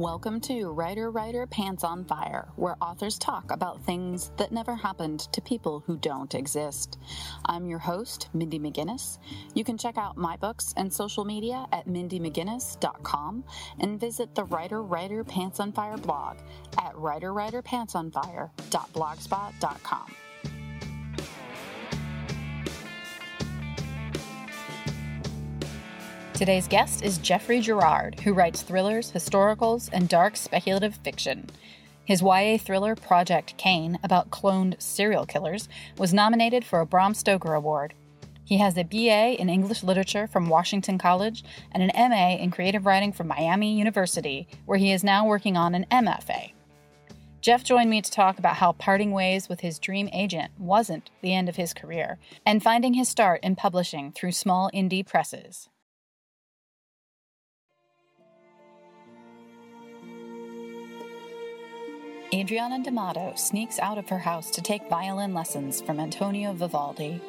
Welcome to Writer Writer Pants on Fire, where authors talk about things that never happened to people who don't exist. I'm your host, Mindy McGinnis. You can check out my books and social media at mindymcginnis.com and visit the Writer Writer Pants on Fire blog at writerwriterpantsonfire.blogspot.com. Today's guest is Geoffrey Girard, who writes thrillers, historicals, and dark speculative fiction. His YA thriller Project Cain, about cloned serial killers, was nominated for a Bram Stoker Award. He has a BA in English Literature from Washington College and an MA in Creative Writing from Miami University, where he is now working on an MFA. Jeff joined me to talk about how parting ways with his dream agent wasn't the end of his career, and finding his start in publishing through small indie presses. Adriana D'Amato sneaks out of her house to take violin lessons from Antonio Vivaldi.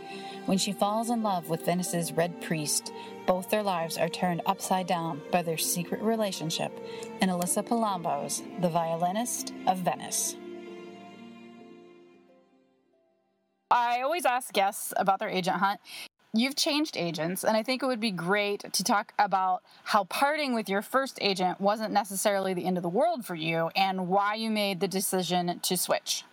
When she falls in love with Venice's Red Priest, both their lives are turned upside down by their secret relationship in Alyssa Palombo's The Violinist of Venice. I always ask guests about their agent hunt you've changed agents, and I think it would be great to talk about how parting with your first agent wasn't necessarily the end of the world for you and why you made the decision to switch.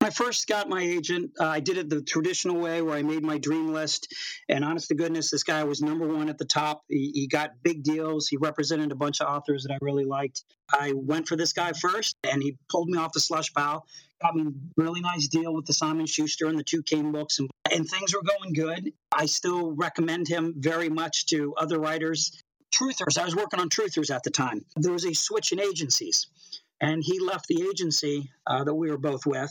I first got my agent, uh, I did it the traditional way where I made my dream list. And honest to goodness, this guy was number one at the top. He, he got big deals. He represented a bunch of authors that I really liked. I went for this guy first, and he pulled me off the slush pile. Got me a really nice deal with the Simon Schuster and the two Cain books, and, and things were going good. I still recommend him very much to other writers. Truthers, I was working on Truthers at the time. There was a switch in agencies, and he left the agency uh, that we were both with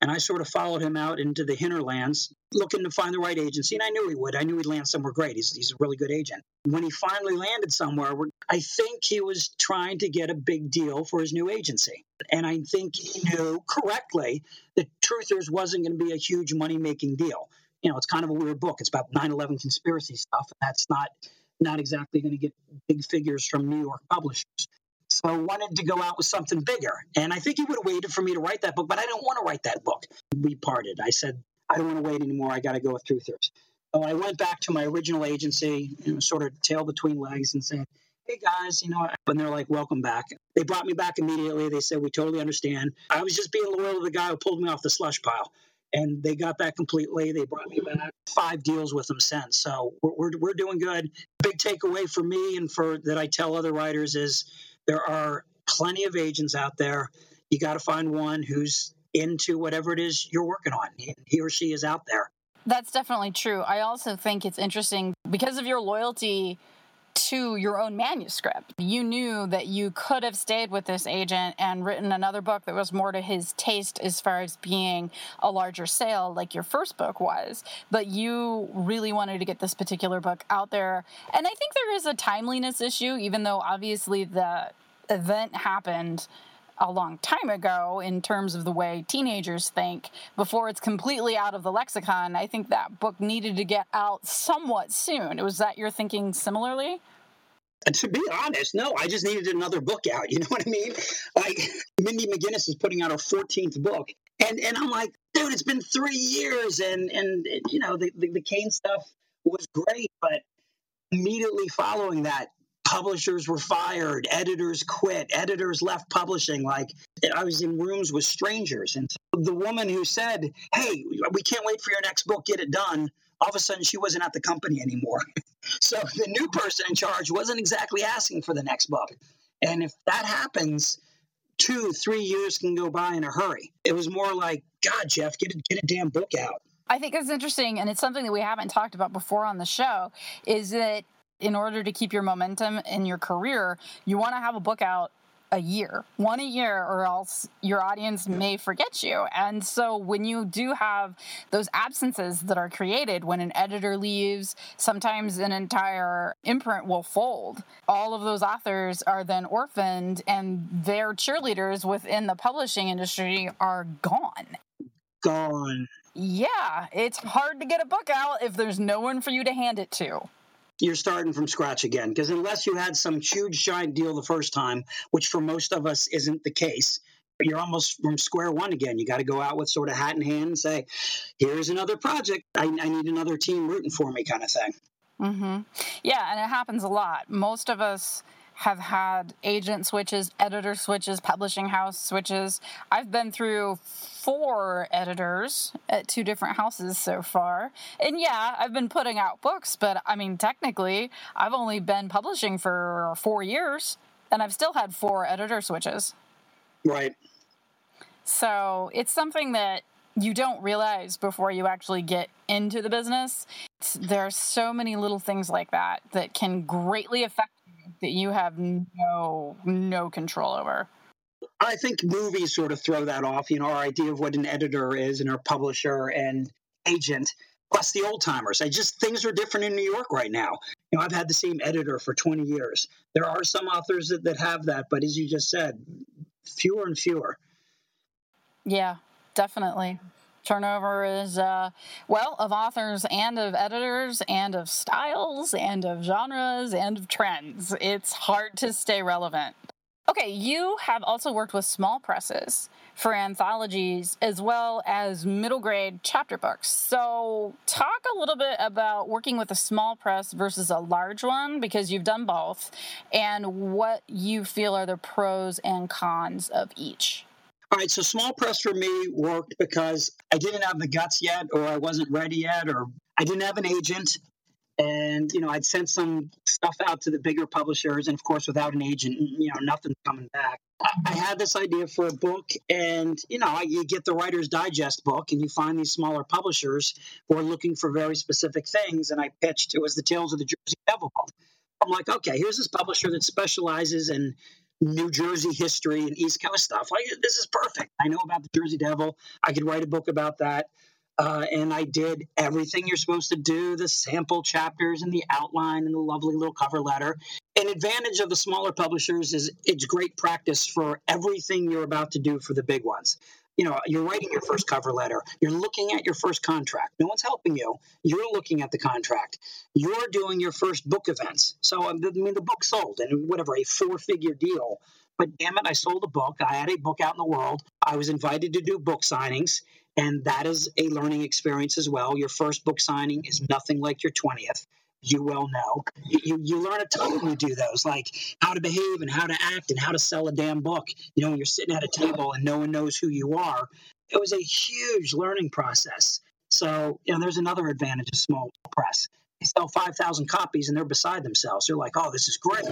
and I sort of followed him out into the hinterlands, looking to find the right agency. And I knew he would. I knew he'd land somewhere great. He's, he's a really good agent. When he finally landed somewhere, I think he was trying to get a big deal for his new agency. And I think he knew correctly that Truthers wasn't going to be a huge money making deal. You know, it's kind of a weird book. It's about 9 11 conspiracy stuff. And that's not not exactly going to get big figures from New York publishers. I wanted to go out with something bigger. And I think he would have waited for me to write that book, but I don't want to write that book. We parted. I said, I don't want to wait anymore. I got to go with Truthers. So I went back to my original agency, you know, sort of tail between legs, and said, Hey guys, you know, and they're like, Welcome back. They brought me back immediately. They said, We totally understand. I was just being loyal to the guy who pulled me off the slush pile. And they got that completely. They brought me back five deals with them since. So we're, we're, we're doing good. Big takeaway for me and for that I tell other writers is there are plenty of agents out there. You got to find one who's into whatever it is you're working on. He or she is out there. That's definitely true. I also think it's interesting because of your loyalty to your own manuscript. You knew that you could have stayed with this agent and written another book that was more to his taste as far as being a larger sale, like your first book was. But you really wanted to get this particular book out there. And I think there is a timeliness issue, even though obviously the event happened a long time ago in terms of the way teenagers think before it's completely out of the lexicon i think that book needed to get out somewhat soon was that your thinking similarly uh, to be honest, no, I just needed another book out. You know what I mean? Like Mindy McGinnis is putting out her 14th book. And and I'm like, dude, it's been three years and and you know, the, the, the Cain stuff was great, but immediately following that, publishers were fired, editors quit, editors left publishing. Like I was in rooms with strangers. And the woman who said, Hey, we can't wait for your next book, get it done all of a sudden she wasn't at the company anymore. so the new person in charge wasn't exactly asking for the next book. And if that happens, two, three years can go by in a hurry. It was more like, God, Jeff, get a, get a damn book out. I think it's interesting, and it's something that we haven't talked about before on the show, is that in order to keep your momentum in your career, you want to have a book out a year, one a year, or else your audience may forget you. And so when you do have those absences that are created when an editor leaves, sometimes an entire imprint will fold. All of those authors are then orphaned, and their cheerleaders within the publishing industry are gone. Gone. Yeah, it's hard to get a book out if there's no one for you to hand it to. You're starting from scratch again. Because unless you had some huge giant deal the first time, which for most of us isn't the case, you're almost from square one again. You got to go out with sort of hat in hand and say, here's another project. I, I need another team rooting for me, kind of thing. Mm-hmm. Yeah, and it happens a lot. Most of us have had agent switches, editor switches, publishing house switches. I've been through four editors at two different houses so far. And yeah, I've been putting out books, but I mean, technically, I've only been publishing for four years and I've still had four editor switches. Right. So it's something that you don't realize before you actually get into the business. There are so many little things like that that can greatly affect that you have no no control over. I think movies sort of throw that off. You know, our idea of what an editor is and our publisher and agent, plus the old timers. I just things are different in New York right now. You know, I've had the same editor for 20 years. There are some authors that, that have that, but as you just said, fewer and fewer. Yeah, definitely. Turnover is, uh, well, of authors and of editors and of styles and of genres and of trends. It's hard to stay relevant. Okay, you have also worked with small presses for anthologies as well as middle grade chapter books. So, talk a little bit about working with a small press versus a large one because you've done both and what you feel are the pros and cons of each. All right, so small press for me worked because I didn't have the guts yet, or I wasn't ready yet, or I didn't have an agent. And, you know, I'd sent some stuff out to the bigger publishers. And of course, without an agent, you know, nothing's coming back. I had this idea for a book, and, you know, you get the Writer's Digest book, and you find these smaller publishers who are looking for very specific things. And I pitched, it was the Tales of the Jersey Devil book. I'm like, okay, here's this publisher that specializes in New Jersey history and East Coast stuff. Like, this is perfect. I know about the Jersey Devil. I could write a book about that. Uh, and I did everything you're supposed to do the sample chapters and the outline and the lovely little cover letter. An advantage of the smaller publishers is it's great practice for everything you're about to do for the big ones. You know, you're writing your first cover letter, you're looking at your first contract. No one's helping you. You're looking at the contract. You're doing your first book events. So, um, I mean, the book sold and whatever, a four figure deal. But damn it, I sold a book. I had a book out in the world. I was invited to do book signings and that is a learning experience as well. Your first book signing is nothing like your 20th. You well know. You, you learn a ton when you do those, like how to behave and how to act and how to sell a damn book. You know, when you're sitting at a table and no one knows who you are, it was a huge learning process. So, you know, there's another advantage of small press they sell 5,000 copies and they're beside themselves. They're like, oh, this is great.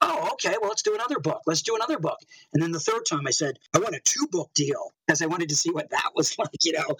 Oh, okay, well, let's do another book. Let's do another book. And then the third time I said, I want a two book deal because I wanted to see what that was like, you know.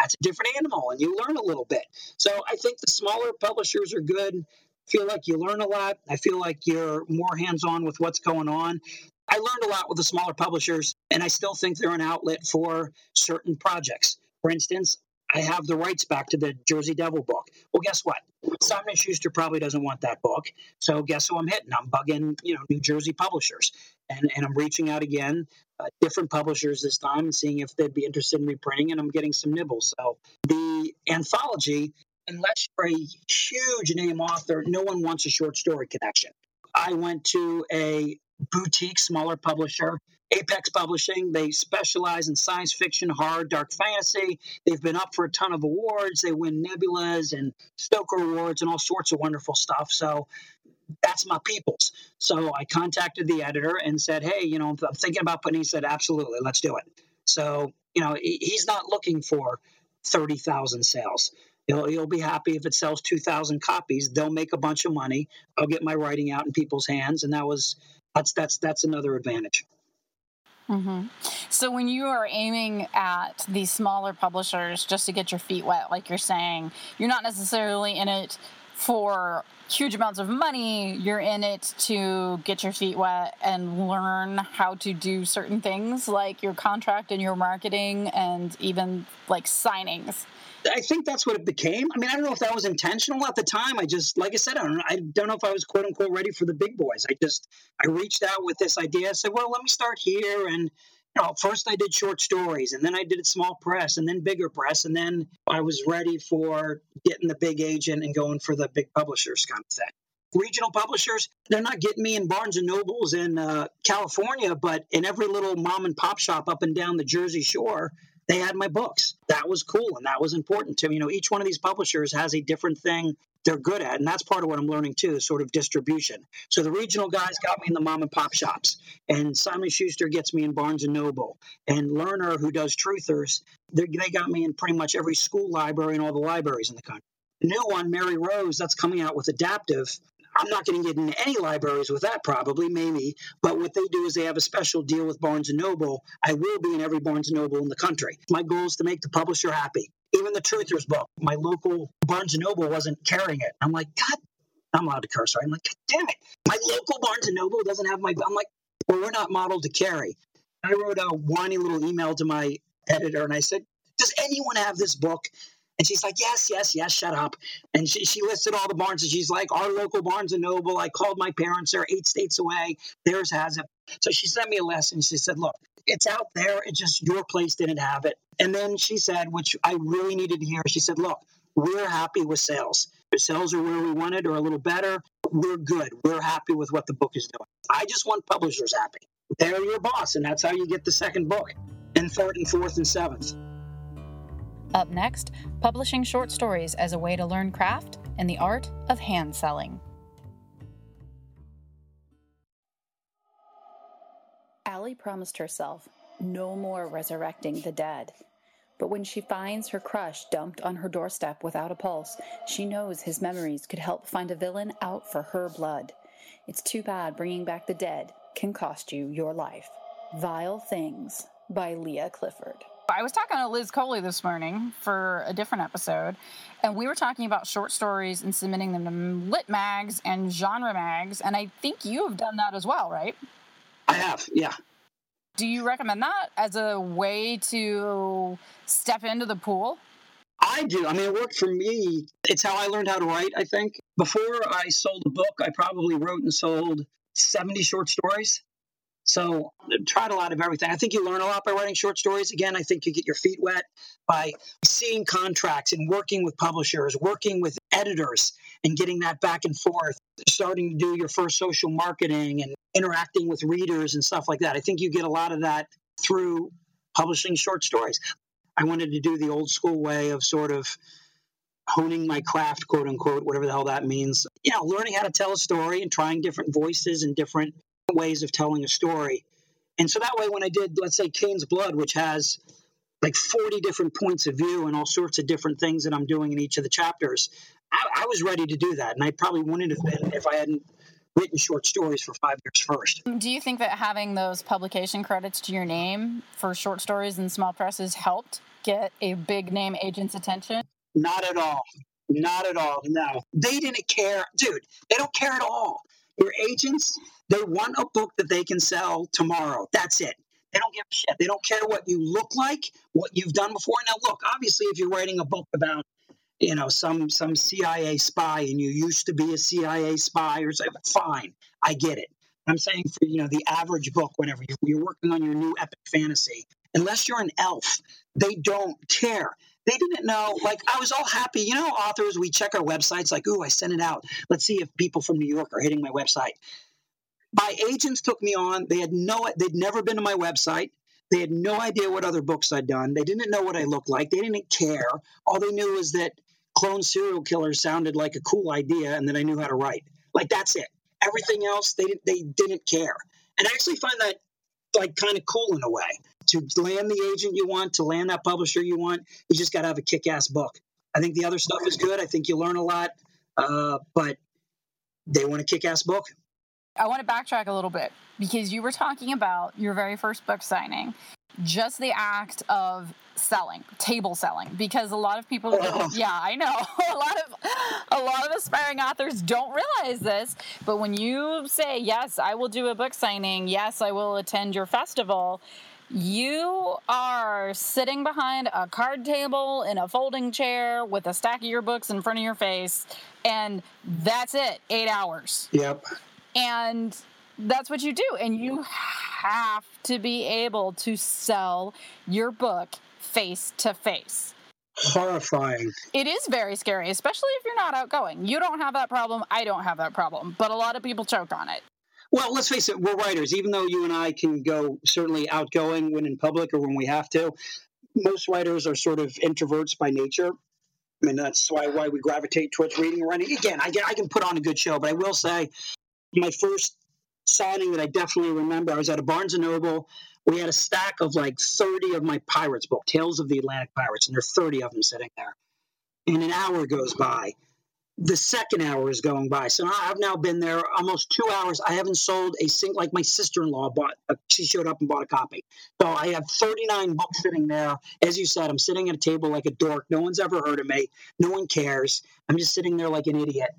That's a different animal and you learn a little bit. So I think the smaller publishers are good. feel like you learn a lot. I feel like you're more hands on with what's going on. I learned a lot with the smaller publishers, and I still think they're an outlet for certain projects. For instance, I have the rights back to the Jersey Devil book. Well, guess what? Simon Schuster probably doesn't want that book. So guess who I'm hitting? I'm bugging, you know, New Jersey publishers, and and I'm reaching out again, uh, different publishers this time, and seeing if they'd be interested in reprinting. And I'm getting some nibbles. So the anthology, unless you're a huge name author, no one wants a short story connection. I went to a boutique, smaller publisher Apex Publishing. They specialize in science fiction, horror, dark fantasy. They've been up for a ton of awards. They win Nebulas and Stoker Awards and all sorts of wonderful stuff. So that's my people's. So I contacted the editor and said, hey, you know, I'm thinking about putting. He said, absolutely, let's do it. So you know, he's not looking for thirty thousand sales. He'll, he'll be happy if it sells 2,000 copies. They'll make a bunch of money. I'll get my writing out in people's hands, and that was that's that's that's another advantage. Mm-hmm. So when you are aiming at these smaller publishers just to get your feet wet, like you're saying, you're not necessarily in it for huge amounts of money. You're in it to get your feet wet and learn how to do certain things like your contract and your marketing and even like signings. I think that's what it became. I mean, I don't know if that was intentional at the time. I just, like I said, I don't know. I don't know if I was quote unquote ready for the big boys. I just, I reached out with this idea. I said, well, let me start here. And, you know, first I did short stories, and then I did small press, and then bigger press, and then I was ready for getting the big agent and going for the big publishers kind of thing. Regional publishers, they're not getting me in Barnes and Nobles in uh, California, but in every little mom and pop shop up and down the Jersey Shore, they had my books. That was cool, and that was important to me. You know, each one of these publishers has a different thing they're good at. And that's part of what I'm learning too, sort of distribution. So the regional guys got me in the mom and pop shops, and Simon Schuster gets me in Barnes and Noble, and Lerner, who does Truthers, they got me in pretty much every school library and all the libraries in the country. The new one, Mary Rose, that's coming out with Adaptive. I'm not going to get into any libraries with that, probably, maybe. But what they do is they have a special deal with Barnes and Noble. I will be in every Barnes and Noble in the country. My goal is to make the publisher happy. Even the Truthers book, my local Barnes and Noble wasn't carrying it. I'm like, God, I'm allowed to curse, right? I'm like, God damn it, my local Barnes and Noble doesn't have my. I'm like, well, we're not modeled to carry. I wrote a whiny little email to my editor and I said, Does anyone have this book? And she's like, yes, yes, yes, shut up. And she, she listed all the barns and she's like, our local Barnes and Noble. I called my parents. They're eight states away. Theirs has it. So she sent me a lesson. She said, look, it's out there. It's just your place didn't have it. And then she said, which I really needed to hear, she said, look, we're happy with sales. The sales are where we wanted or a little better. We're good. We're happy with what the book is doing. I just want publishers happy. They're your boss, and that's how you get the second book, and third and fourth and seventh. Up next, publishing short stories as a way to learn craft and the art of hand selling. Allie promised herself no more resurrecting the dead. But when she finds her crush dumped on her doorstep without a pulse, she knows his memories could help find a villain out for her blood. It's too bad bringing back the dead can cost you your life. Vile Things by Leah Clifford. I was talking to Liz Coley this morning for a different episode, and we were talking about short stories and submitting them to lit mags and genre mags, and I think you have done that as well, right? I have, yeah. Do you recommend that as a way to step into the pool? I do. I mean, it worked for me. It's how I learned how to write, I think. Before I sold a book, I probably wrote and sold 70 short stories. So tried a lot of everything. I think you learn a lot by writing short stories. Again, I think you get your feet wet by seeing contracts and working with publishers, working with editors and getting that back and forth, starting to do your first social marketing and interacting with readers and stuff like that. I think you get a lot of that through publishing short stories. I wanted to do the old school way of sort of honing my craft, quote unquote, whatever the hell that means. You know, learning how to tell a story and trying different voices and different ways of telling a story. And so that way, when I did, let's say, Cain's Blood, which has like 40 different points of view and all sorts of different things that I'm doing in each of the chapters, I, I was ready to do that. And I probably wouldn't have been if I hadn't written short stories for five years first. Do you think that having those publication credits to your name for short stories and small presses helped get a big name agent's attention? Not at all. Not at all. No. They didn't care. Dude, they don't care at all. Your agents, they want a book that they can sell tomorrow. That's it. They don't give a shit. They don't care what you look like, what you've done before. Now, look, obviously, if you're writing a book about, you know, some some CIA spy and you used to be a CIA spy or something, fine, I get it. I'm saying for you know the average book, whenever you're, you're working on your new epic fantasy, unless you're an elf, they don't care they didn't know. Like I was all happy. You know, authors, we check our websites like, ooh, I sent it out. Let's see if people from New York are hitting my website. My agents took me on. They had no they'd never been to my website. They had no idea what other books I'd done. They didn't know what I looked like. They didn't care. All they knew was that clone serial killer sounded like a cool idea and that I knew how to write. Like that's it. Everything else they they didn't care. And I actually find that like kind of cool in a way to land the agent you want, to land that publisher you want, you just got to have a kick ass book. I think the other stuff is good. I think you learn a lot, uh, but they want a kick ass book. I want to backtrack a little bit because you were talking about your very first book signing, just the act of selling, table selling, because a lot of people, oh. yeah, I know, a lot of a lot of aspiring authors don't realize this, but when you say yes, I will do a book signing, yes, I will attend your festival, you are sitting behind a card table in a folding chair with a stack of your books in front of your face, and that's it, eight hours. Yep. And that's what you do. And you have to be able to sell your book face to face. Horrifying. It is very scary, especially if you're not outgoing. You don't have that problem. I don't have that problem. But a lot of people choke on it. Well, let's face it, we're writers. Even though you and I can go certainly outgoing when in public or when we have to, most writers are sort of introverts by nature. I mean, that's why why we gravitate towards reading or writing. Again, I, I can put on a good show, but I will say my first signing that I definitely remember, I was at a Barnes & Noble. We had a stack of like 30 of my Pirates book, Tales of the Atlantic Pirates, and there are 30 of them sitting there. And an hour goes by the second hour is going by. So I've now been there almost two hours. I haven't sold a single, like my sister in law bought, a, she showed up and bought a copy. So I have 39 books sitting there. As you said, I'm sitting at a table like a dork. No one's ever heard of me. No one cares. I'm just sitting there like an idiot.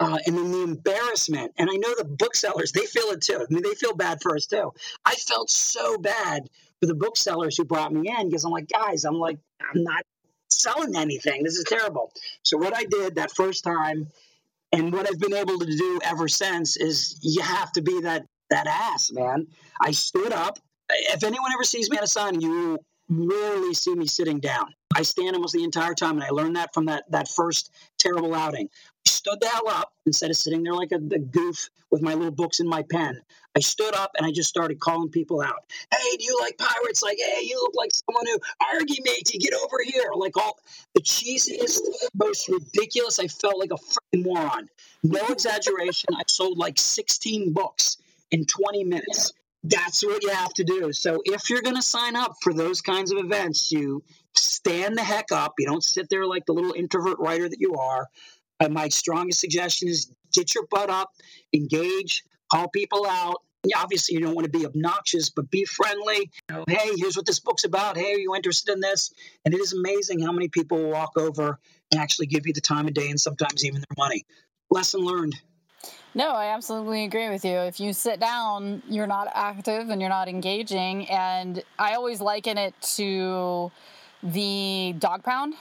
Uh, and then the embarrassment, and I know the booksellers, they feel it too. I mean, they feel bad for us too. I felt so bad for the booksellers who brought me in because I'm like, guys, I'm like, I'm not selling anything. This is terrible. So what I did that first time, and what I've been able to do ever since, is you have to be that that ass, man. I stood up. If anyone ever sees me at a sign, you rarely see me sitting down. I stand almost the entire time, and I learned that from that that first terrible outing. Stood the hell up instead of sitting there like a, a goof with my little books in my pen. I stood up and I just started calling people out. Hey, do you like pirates? Like, hey, you look like someone who argy matey, get over here. Like all the cheesiest, most ridiculous. I felt like a freaking moron. No exaggeration. I sold like 16 books in 20 minutes. That's what you have to do. So if you're going to sign up for those kinds of events, you stand the heck up. You don't sit there like the little introvert writer that you are. My strongest suggestion is get your butt up, engage, call people out. Obviously, you don't want to be obnoxious, but be friendly. You know, hey, here's what this book's about. Hey, are you interested in this? And it is amazing how many people walk over and actually give you the time of day and sometimes even their money. Lesson learned. No, I absolutely agree with you. If you sit down, you're not active and you're not engaging. And I always liken it to the dog pound.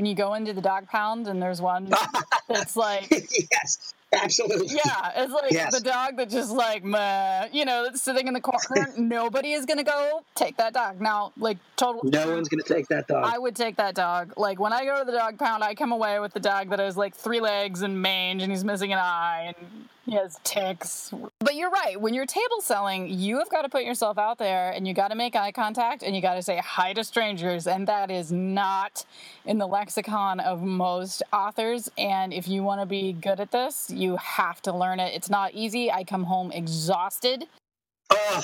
When you go into the dog pound and there's one that's like yes Absolutely. Yeah, it's like yes. the dog that just like, meh, you know, that's sitting in the corner. Nobody is gonna go take that dog. Now, like, total. No one's gonna take that dog. I would take that dog. Like when I go to the dog pound, I come away with the dog that has like three legs and mange, and he's missing an eye, and he has ticks. But you're right. When you're table selling, you have got to put yourself out there, and you got to make eye contact, and you got to say hi to strangers, and that is not in the lexicon of most authors. And if you want to be good at this you have to learn it. It's not easy. I come home exhausted. Oh,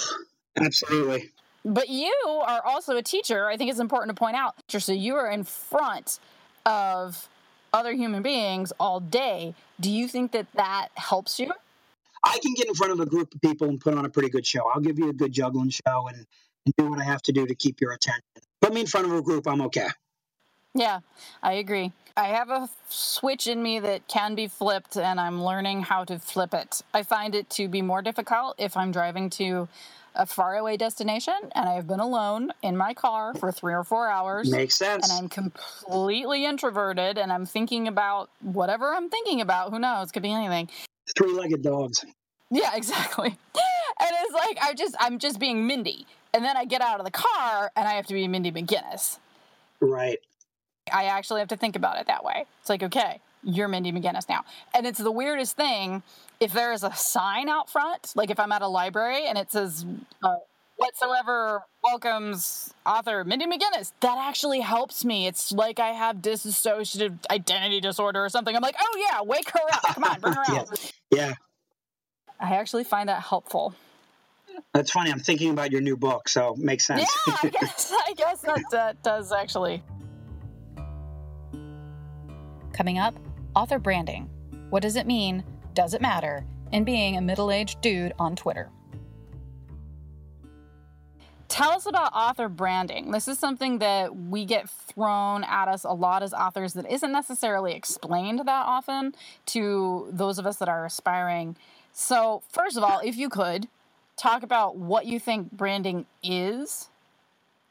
absolutely. But you are also a teacher. I think it's important to point out. So you are in front of other human beings all day. Do you think that that helps you? I can get in front of a group of people and put on a pretty good show. I'll give you a good juggling show and, and do what I have to do to keep your attention. Put me in front of a group, I'm okay. Yeah, I agree. I have a switch in me that can be flipped, and I'm learning how to flip it. I find it to be more difficult if I'm driving to a faraway destination and I've been alone in my car for three or four hours. Makes sense. And I'm completely introverted and I'm thinking about whatever I'm thinking about. Who knows? Could be anything. Three legged dogs. Yeah, exactly. And it's like I just I'm just being Mindy. And then I get out of the car and I have to be Mindy McGinnis. Right. I actually have to think about it that way. It's like, okay, you're Mindy McGinnis now. And it's the weirdest thing if there is a sign out front, like if I'm at a library and it says, uh, whatsoever welcomes author Mindy McGinnis, that actually helps me. It's like I have dissociative identity disorder or something. I'm like, oh yeah, wake her up. Come on, bring her out. yeah. yeah. I actually find that helpful. That's funny. I'm thinking about your new book, so it makes sense. Yeah, I guess I guess that, that does actually. Coming up, author branding. What does it mean? Does it matter? And being a middle aged dude on Twitter. Tell us about author branding. This is something that we get thrown at us a lot as authors that isn't necessarily explained that often to those of us that are aspiring. So, first of all, if you could talk about what you think branding is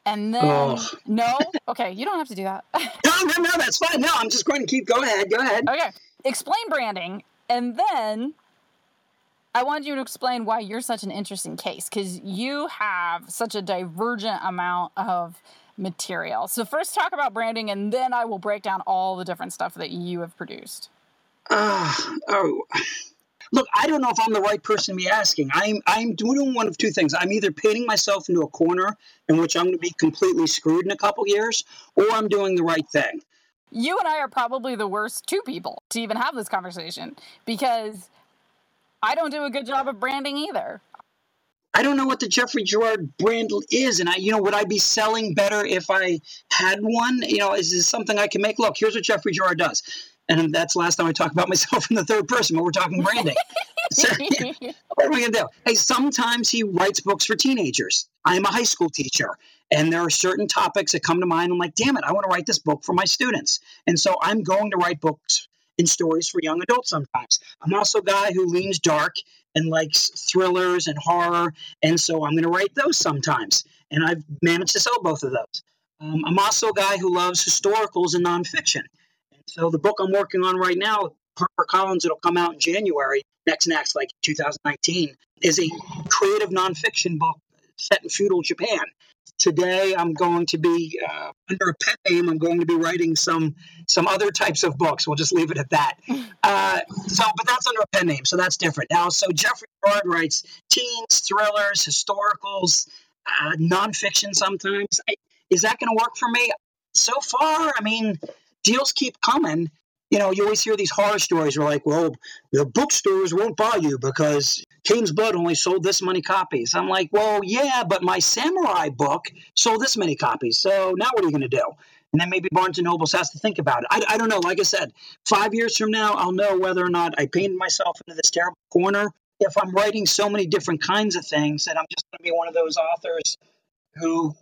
and then oh. no, okay, you don't have to do that. no, no, no, that's fine. No, I'm just going to keep. Go ahead. Go ahead. Okay, explain branding, and then I want you to explain why you're such an interesting case because you have such a divergent amount of material. So, first, talk about branding, and then I will break down all the different stuff that you have produced. Uh, oh. Look, I don't know if I'm the right person to be asking. I'm I'm doing one of two things. I'm either painting myself into a corner in which I'm going to be completely screwed in a couple years, or I'm doing the right thing. You and I are probably the worst two people to even have this conversation because I don't do a good job of branding either. I don't know what the Geoffrey Girard brand is, and I, you know, would I be selling better if I had one? You know, is this something I can make? Look, here's what Geoffrey Girard does, and that's the last time I talk about myself in the third person, but we're talking branding. so, what are we gonna do? Hey, sometimes he writes books for teenagers. I'm a high school teacher, and there are certain topics that come to mind. I'm like, damn it, I want to write this book for my students, and so I'm going to write books and stories for young adults sometimes. I'm also a guy who leans dark and likes thrillers and horror, and so I'm going to write those sometimes. And I've managed to sell both of those. Um, I'm also a guy who loves historicals and nonfiction. So the book I'm working on right now, HarperCollins, it'll come out in January, next next, like 2019, is a creative nonfiction book set in feudal Japan. Today i'm going to be uh, under a pet name i'm going to be writing some some other types of books. We'll just leave it at that. Uh, so but that's under a pen name so that's different. Now so Geoffrey Girard writes teens thrillers historicals uh, nonfiction sometimes. I, is that going to work for me? So far i mean deals keep coming you know, you always hear these horror stories where, like, well, the bookstores won't buy you because Cain's Blood only sold this many copies. I'm like, well, yeah, but my samurai book sold this many copies. So now what are you going to do? And then maybe Barnes and Nobles has to think about it. I, I don't know. Like I said, five years from now, I'll know whether or not I painted myself into this terrible corner. If I'm writing so many different kinds of things that I'm just going to be one of those authors who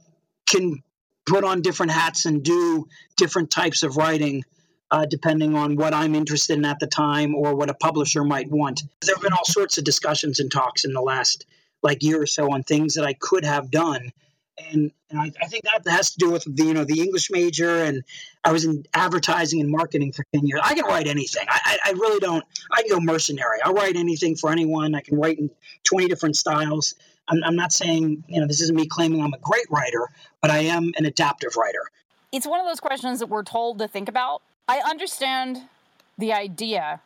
can put on different hats and do different types of writing uh, depending on what I'm interested in at the time or what a publisher might want. There have been all sorts of discussions and talks in the last like year or so on things that I could have done. And, and I, I, think that has to do with the you know the English major and I was in advertising and marketing for ten years. I can write anything. I, I really don't. I can go mercenary. I'll write anything for anyone. I can write in twenty different styles. I'm, I'm not saying you know this isn't me claiming I'm a great writer, but I am an adaptive writer. It's one of those questions that we're told to think about I understand the idea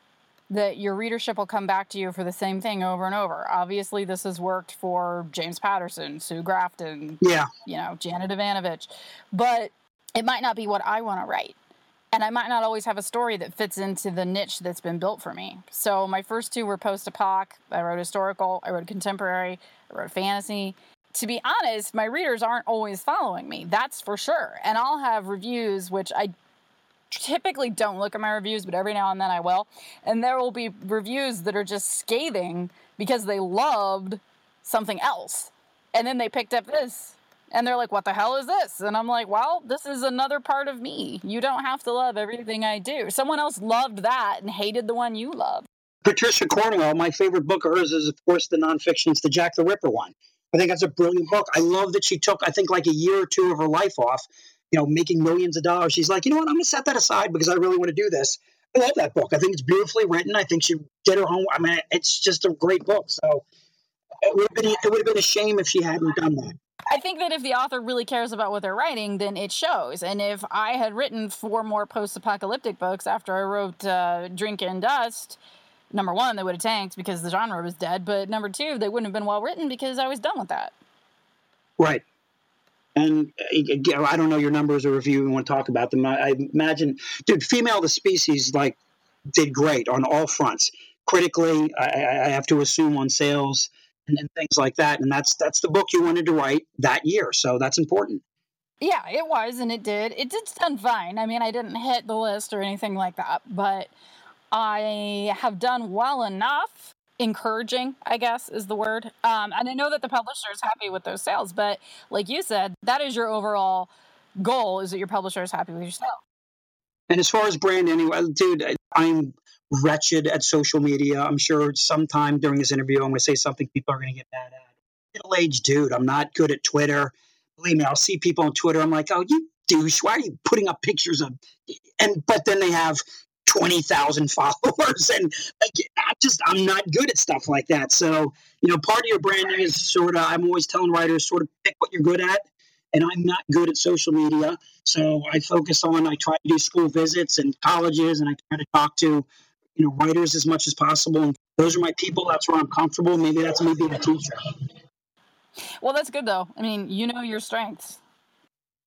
that your readership will come back to you for the same thing over and over. Obviously, this has worked for James Patterson, Sue Grafton, yeah, you know, Janet Evanovich, but it might not be what I want to write. And I might not always have a story that fits into the niche that's been built for me. So my first two were post-apoc. I wrote historical. I wrote contemporary. I wrote fantasy. To be honest, my readers aren't always following me. That's for sure. And I'll have reviews which I typically don't look at my reviews, but every now and then I will. And there will be reviews that are just scathing because they loved something else. And then they picked up this. And they're like, what the hell is this? And I'm like, well, this is another part of me. You don't have to love everything I do. Someone else loved that and hated the one you love. Patricia Cornwell, my favorite book of hers is, of course, the nonfiction. It's the Jack the Ripper one. I think that's a brilliant book. I love that she took, I think, like a year or two of her life off you know, making millions of dollars. She's like, you know what? I'm going to set that aside because I really want to do this. I love that book. I think it's beautifully written. I think she did her home. I mean, it's just a great book. So it would have been it would have been a shame if she hadn't done that. I think that if the author really cares about what they're writing, then it shows. And if I had written four more post-apocalyptic books after I wrote uh, Drink and Dust, number one, they would have tanked because the genre was dead. But number two, they wouldn't have been well written because I was done with that. Right. And uh, I don't know your numbers or if you even want to talk about them. I, imagine, dude, female the species like did great on all fronts. Critically, I, I have to assume on sales and, and things like that. And that's that's the book you wanted to write that year, so that's important. Yeah, it was, and it did. It did done fine. I mean, I didn't hit the list or anything like that, but I have done well enough encouraging, I guess is the word. Um, and I know that the publisher is happy with those sales, but like you said, that is your overall goal is that your publisher is happy with your sales. And as far as brand, anyway, dude, I'm wretched at social media. I'm sure sometime during this interview, I'm going to say something people are going to get mad at. Middle aged dude, I'm not good at Twitter. Believe me, I'll see people on Twitter. I'm like, oh, you douche. Why are you putting up pictures of? And but then they have 20,000 followers. And like, I'm just, I'm not good at stuff like that. So, you know, part of your branding is sort of, I'm always telling writers, sort of pick what you're good at. And I'm not good at social media. So I focus on, I try to do school visits and colleges and I try to talk to, you know, writers as much as possible. And those are my people. That's where I'm comfortable. Maybe that's me being a teacher. Well, that's good though. I mean, you know your strengths.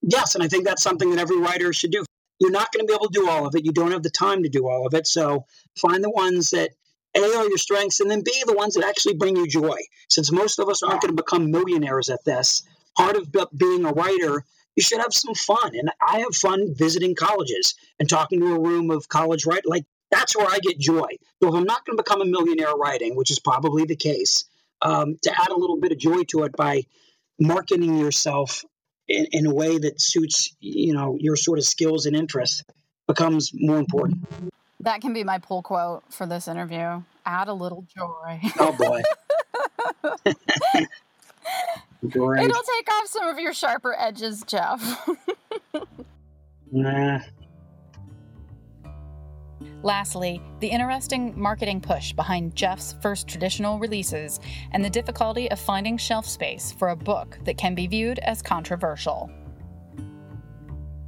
Yes, and I think that's something that every writer should do. You're not going to be able to do all of it. You don't have the time to do all of it. So find the ones that A are your strengths, and then B, the ones that actually bring you joy. Since most of us aren't going to become millionaires at this, part of being a writer, you should have some fun. And I have fun visiting colleges and talking to a room of college right like that's where I get joy. So if I'm not going to become a millionaire writing, which is probably the case, um, to add a little bit of joy to it by marketing yourself in, in a way that suits you know your sort of skills and interests becomes more important. That can be my pull quote for this interview. Add a little joy. Oh boy. It'll take off some of your sharper edges, Jeff. nah. Lastly, the interesting marketing push behind Jeff's first traditional releases and the difficulty of finding shelf space for a book that can be viewed as controversial.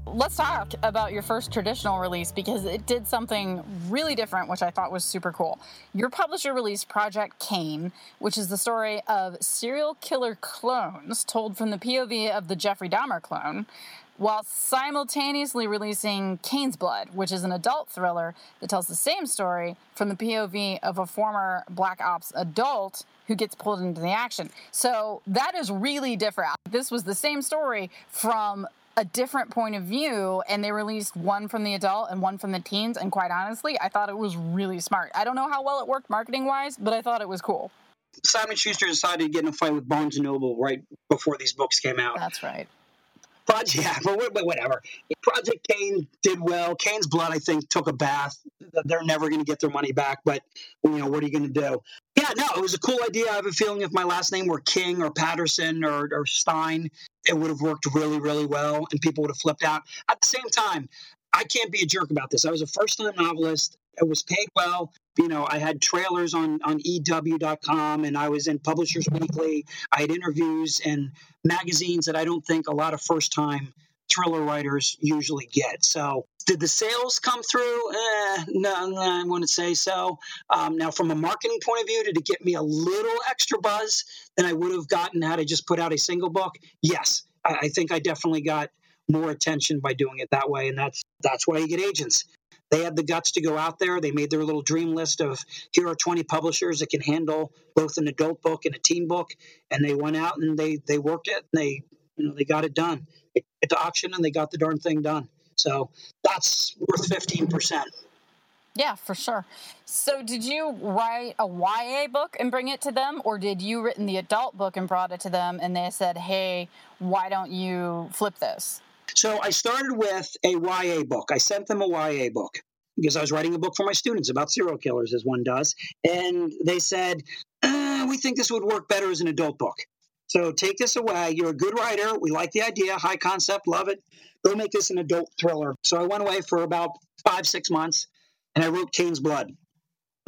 Let's talk about your first traditional release because it did something really different, which I thought was super cool. Your publisher released Project Cain, which is the story of serial killer clones told from the POV of the Jeffrey Dahmer clone while simultaneously releasing Cain's Blood, which is an adult thriller that tells the same story from the POV of a former Black Ops adult who gets pulled into the action. So that is really different. This was the same story from a different point of view and they released one from the adult and one from the teens and quite honestly i thought it was really smart i don't know how well it worked marketing wise but i thought it was cool simon schuster decided to get in a fight with barnes and noble right before these books came out that's right Project, yeah, but whatever. Project Cain did well. Cain's Blood, I think, took a bath. They're never going to get their money back, but you know what are you going to do? Yeah, no, it was a cool idea. I have a feeling if my last name were King or Patterson or, or Stein, it would have worked really, really well, and people would have flipped out. At the same time, I can't be a jerk about this. I was a first time novelist. I was paid well. You know, I had trailers on on EW.com, and I was in Publishers Weekly. I had interviews and magazines that I don't think a lot of first time thriller writers usually get. So, did the sales come through? Eh, no, no, I wouldn't say so. Um, now, from a marketing point of view, did it get me a little extra buzz than I would have gotten had I just put out a single book? Yes, I, I think I definitely got more attention by doing it that way, and that's that's why you get agents. They had the guts to go out there. They made their little dream list of here are 20 publishers that can handle both an adult book and a teen book, and they went out and they they worked it and they you know they got it done. At the auction and they got the darn thing done. So that's worth 15 percent. Yeah, for sure. So, did you write a YA book and bring it to them, or did you written the adult book and brought it to them, and they said, "Hey, why don't you flip this?" So I started with a YA book. I sent them a YA book because I was writing a book for my students about serial killers, as one does. And they said, uh, We think this would work better as an adult book. So take this away. You're a good writer. We like the idea, high concept, love it. Go make this an adult thriller. So I went away for about five, six months and I wrote Cain's Blood.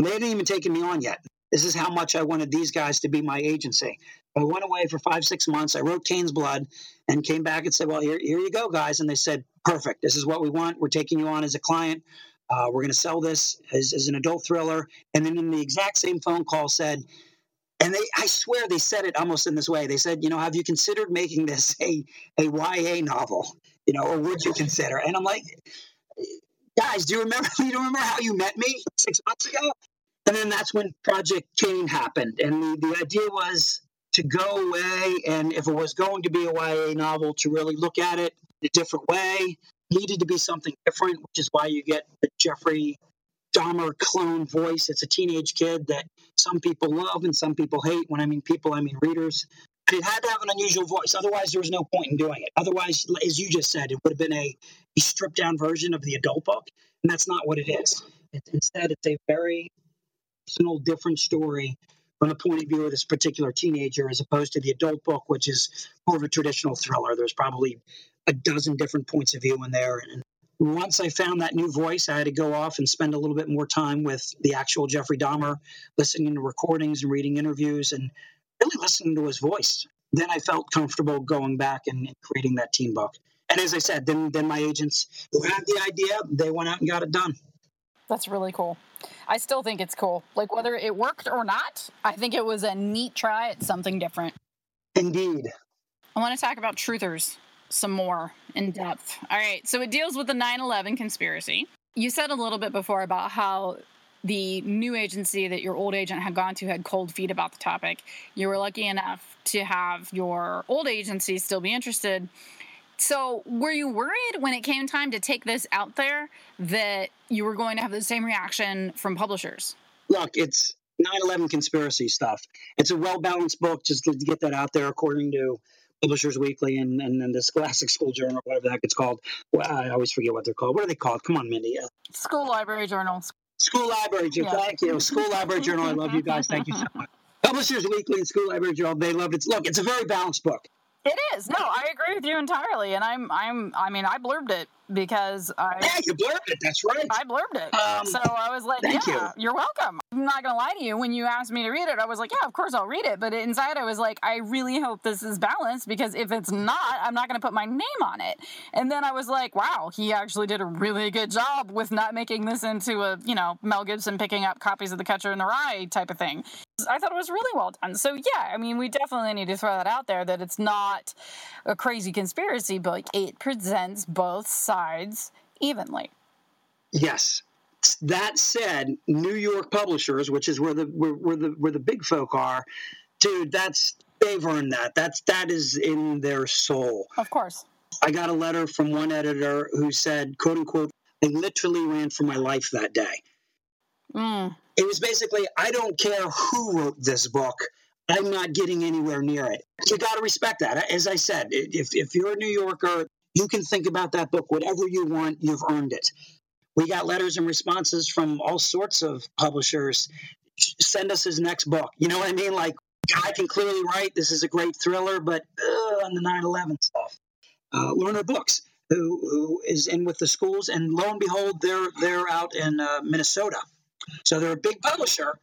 They hadn't even taken me on yet. This is how much I wanted these guys to be my agency. I went away for five, six months. I wrote Cain's Blood and came back and said, Well, here, here you go, guys. And they said, Perfect. This is what we want. We're taking you on as a client. Uh, we're going to sell this as, as an adult thriller. And then in the exact same phone call said, and they, I swear they said it almost in this way. They said, you know, have you considered making this a, a YA novel? You know, or would you consider? And I'm like, guys, do you remember? Do you remember how you met me six months ago? And then that's when Project Cain happened, and the, the idea was to go away, and if it was going to be a YA novel, to really look at it in a different way. Needed to be something different, which is why you get the Jeffrey Dahmer clone voice. It's a teenage kid that some people love and some people hate. When I mean people, I mean readers. It had to have an unusual voice. Otherwise, there was no point in doing it. Otherwise, as you just said, it would have been a, a stripped down version of the adult book. And that's not what it is. It, instead, it's a very personal, different story from the point of view of this particular teenager as opposed to the adult book, which is more of a traditional thriller. There's probably a dozen different points of view in there. And once I found that new voice, I had to go off and spend a little bit more time with the actual Jeffrey Dahmer, listening to recordings and reading interviews and really listening to his voice. Then I felt comfortable going back and creating that team book. And as I said, then then my agents who had the idea, they went out and got it done. That's really cool. I still think it's cool. Like whether it worked or not, I think it was a neat try at something different. Indeed. I want to talk about truthers some more in depth. All right, so it deals with the 9 11 conspiracy. You said a little bit before about how the new agency that your old agent had gone to had cold feet about the topic. You were lucky enough to have your old agency still be interested. So, were you worried when it came time to take this out there that you were going to have the same reaction from publishers? Look, it's 9 11 conspiracy stuff. It's a well balanced book, just to get that out there according to Publishers Weekly and, and, and the Scholastic School Journal, whatever the heck it's called. Well, I always forget what they're called. What are they called? Come on, Mindy. School Library Journal. School Library Journal. Yeah. Thank you. School Library Journal. I love you guys. Thank you so much. Publishers Weekly and School Library Journal. They loved it. Look, it's a very balanced book. It is. No, I agree with you entirely, and I'm, I'm, I mean, I blurbed it because I. Yeah, you blurbed it. That's right. I blurbed it. Um, so I was like, yeah, you. are welcome. I'm not gonna lie to you. When you asked me to read it, I was like, yeah, of course I'll read it. But inside, I was like, I really hope this is balanced because if it's not, I'm not gonna put my name on it. And then I was like, wow, he actually did a really good job with not making this into a, you know, Mel Gibson picking up copies of The Catcher in the Rye type of thing. I thought it was really well done. So yeah, I mean, we definitely need to throw that out there that it's not a crazy conspiracy book. It presents both sides evenly. Yes. That said, New York publishers, which is where the where, where the where the big folk are, dude, that's they've earned that. That's that is in their soul. Of course. I got a letter from one editor who said, quote unquote, I literally ran for my life that day. Mm. It was basically, I don't care who wrote this book. I'm not getting anywhere near it. You got to respect that. As I said, if, if you're a New Yorker, you can think about that book whatever you want. You've earned it. We got letters and responses from all sorts of publishers. Send us his next book. You know what I mean? Like, I can clearly write. This is a great thriller, but on the 9 11 stuff. Uh, Lerner Books, who, who is in with the schools, and lo and behold, they're, they're out in uh, Minnesota. So they're a big publisher,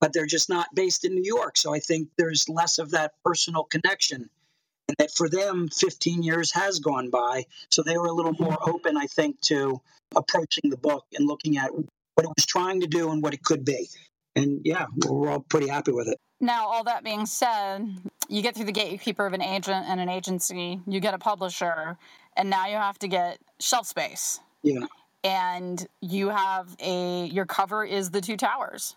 but they're just not based in New York. So I think there's less of that personal connection. And that for them, 15 years has gone by. So they were a little more open, I think, to approaching the book and looking at what it was trying to do and what it could be. And yeah, we're all pretty happy with it. Now, all that being said, you get through the gatekeeper of an agent and an agency, you get a publisher, and now you have to get shelf space. Yeah and you have a your cover is the two towers.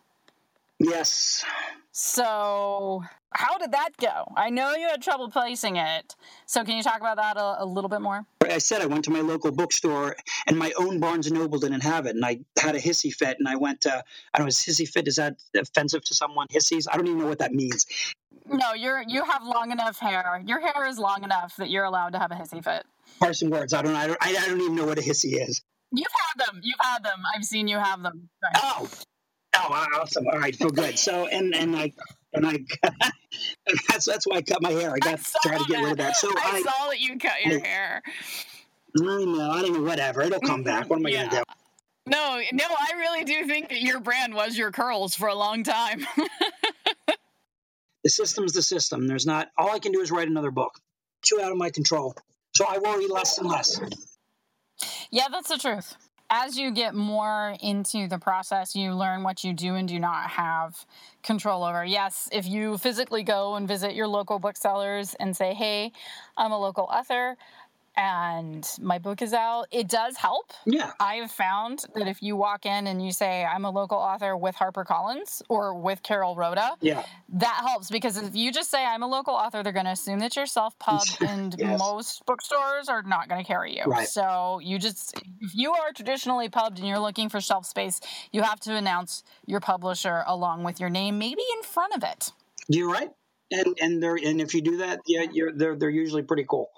Yes. So, how did that go? I know you had trouble placing it. So, can you talk about that a, a, little bit more? I said I went to my local bookstore, and my own Barnes and Noble didn't have it, and I had a hissy fit, and I went to I don't know, is hissy fit is that offensive to someone? Hissies? I don't even know what that means. No, you're you have long enough hair. Your hair is long enough that you're allowed to have a hissy fit. Parson words. I don't. I don't. I don't even know what a hissy is. You've had them. You've had them. I've seen you have them. Right. Oh, oh, awesome! All right, feel good. So, and and I and I that's that's why I cut my hair. I got to try to get rid of that. So I, I, saw that you cut your I, hair. I know. I don't know. Whatever. It'll come back. What am I yeah. gonna do? No, no. I really do think that your brand was your curls for a long time. the system's the system. There's not. All I can do is write another book. Too out of my control. So I worry less and less. Yeah, that's the truth. As you get more into the process, you learn what you do and do not have control over. Yes, if you physically go and visit your local booksellers and say, hey, I'm a local author, and my book is out. It does help. Yeah. I've found that if you walk in and you say, I'm a local author with HarperCollins or with Carolrhoda, yeah. that helps because if you just say, I'm a local author, they're going to assume that you're self pubbed, and yes. most bookstores are not going to carry you. Right. So you just, if you are traditionally pubbed and you're looking for shelf space, you have to announce your publisher along with your name, maybe in front of it. You're right. And, and they're and if you do that, yeah, you're they're they're usually pretty cool.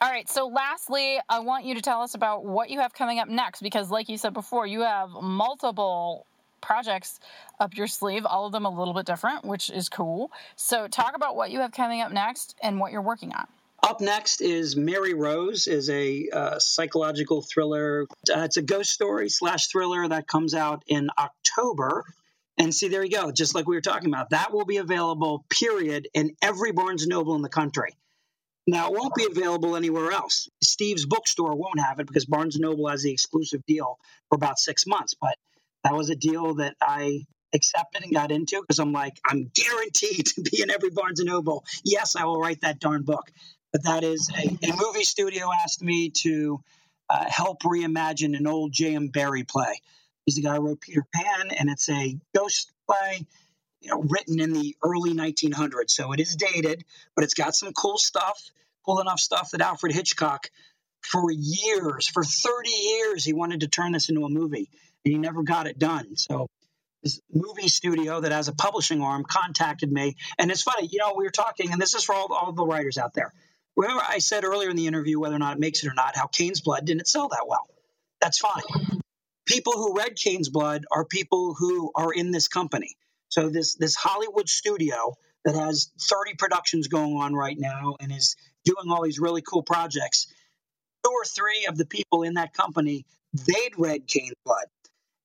All right. So, lastly, I want you to tell us about what you have coming up next because, like you said before, you have multiple projects up your sleeve, all of them a little bit different, which is cool. So, talk about what you have coming up next and what you're working on. Up next is Mary Rose, is a uh, psychological thriller. Uh, it's a ghost story slash thriller that comes out in October. And see, there you go. Just like we were talking about, that will be available, period, in every Barnes and Noble in the country. Now, it won't be available anywhere else. Steve's bookstore won't have it because Barnes Noble has the exclusive deal for about six months. But that was a deal that I accepted and got into because I'm like, I'm guaranteed to be in every Barnes and Noble. Yes, I will write that darn book. But that is a, a movie studio asked me to uh, help reimagine an old J.M. Barrie play. He's the guy who wrote Peter Pan, and it's a ghost play you know, written in the early 1900s. So it is dated, but it's got some cool stuff, cool enough stuff that Alfred Hitchcock, for years, for 30 years, he wanted to turn this into a movie, and he never got it done. So this movie studio that has a publishing arm contacted me, and it's funny, you know, we were talking, and this is for all, all the writers out there. Remember, I said earlier in the interview whether or not it makes it or not, how Cain's Blood didn't sell that well. That's fine. People who read Cain's Blood are people who are in this company. So this this Hollywood studio that has 30 productions going on right now and is doing all these really cool projects. Two or three of the people in that company, they'd read Cain's Blood.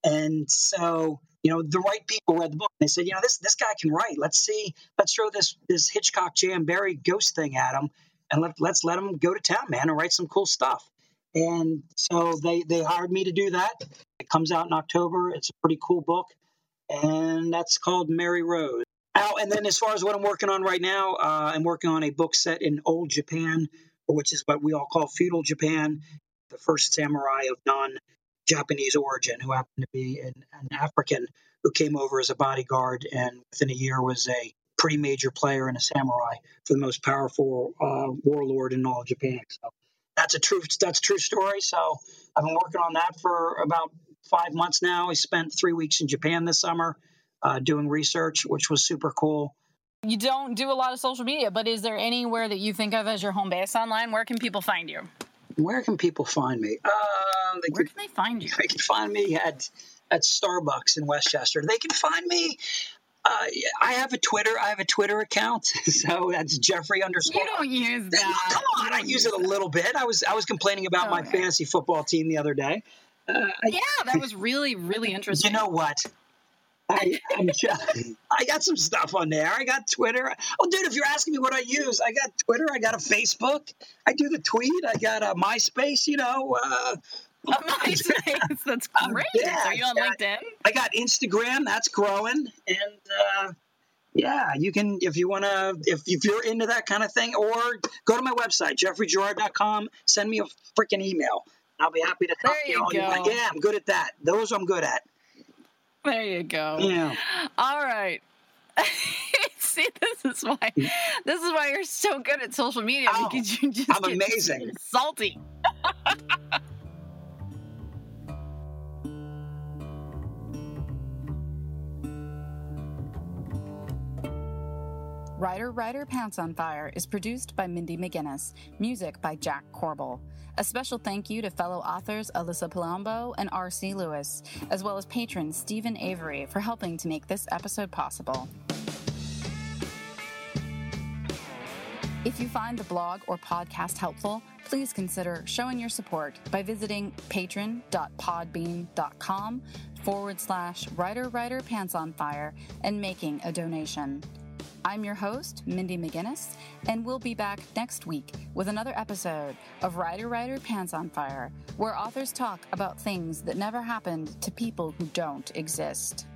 And so, you know, the right people read the book. They said, you know, this this guy can write. Let's see, let's throw this this Hitchcock J.M. Barrie ghost thing at him and let, let's let him go to town, man, and write some cool stuff. And so they they hired me to do that. It comes out in October. It's a pretty cool book and that's called Mary Rose. Oh, and then as far as what I'm working on right now, uh, I'm working on a book set in old Japan, which is what we all call feudal Japan, the first samurai of non-Japanese origin, who happened to be an, an African who came over as a bodyguard, and within a year was a pretty major player and a samurai for the most powerful uh, warlord in all of Japan. So that's a true that's a true story. So I've been working on that for about five months now. I spent three weeks in Japan this summer uh, doing research, which was super cool. You don't do a lot of social media, but is there anywhere that you think of as your home base online? Where can people find you? Where can people find me? Uh, Where can they find you? They can find me at at Starbucks in Westchester. They can find me. Uh, I have a Twitter. I have a Twitter account, so that's Geoffrey underscore. You don't use that. Come on, I use it a little bit. I was I was complaining about my fantasy football team the other day. Uh, yeah, that was really, really interesting. You know what? I, just, I got some stuff on there. I got Twitter. Oh, dude, if you're asking me what I use, I got Twitter. I got a Facebook. I do the tweet. I got a MySpace. You know, uh, a MySpace. That's great. yeah, Are you on LinkedIn? I got Instagram. That's growing, and uh, yeah, you can if you want to if if you're into that kind of thing, or go to my website geoffreygirard.com. Send me a freaking email. I'll be happy to talk there to you. Go. yeah, I'm good at that. Those I'm good at. There you go. Yeah. All right. See, this is why this is why you're so good at social media oh, because you just I'm amazing. salty. Writer Writer Pants on Fire is produced by Mindy McGinnis, music by Jack Corbel. A special thank you to fellow authors Alyssa Palombo and R.C. Lewis, as well as patron Stephen Avery for helping to make this episode possible. If you find the blog or podcast helpful, please consider showing your support by visiting patron.podbean.com forward slash writer writer pants on fire and making a donation. I'm your host, Mindy McGinnis, and we'll be back next week with another episode of Writer Writer Pants on Fire, where authors talk about things that never happened to people who don't exist.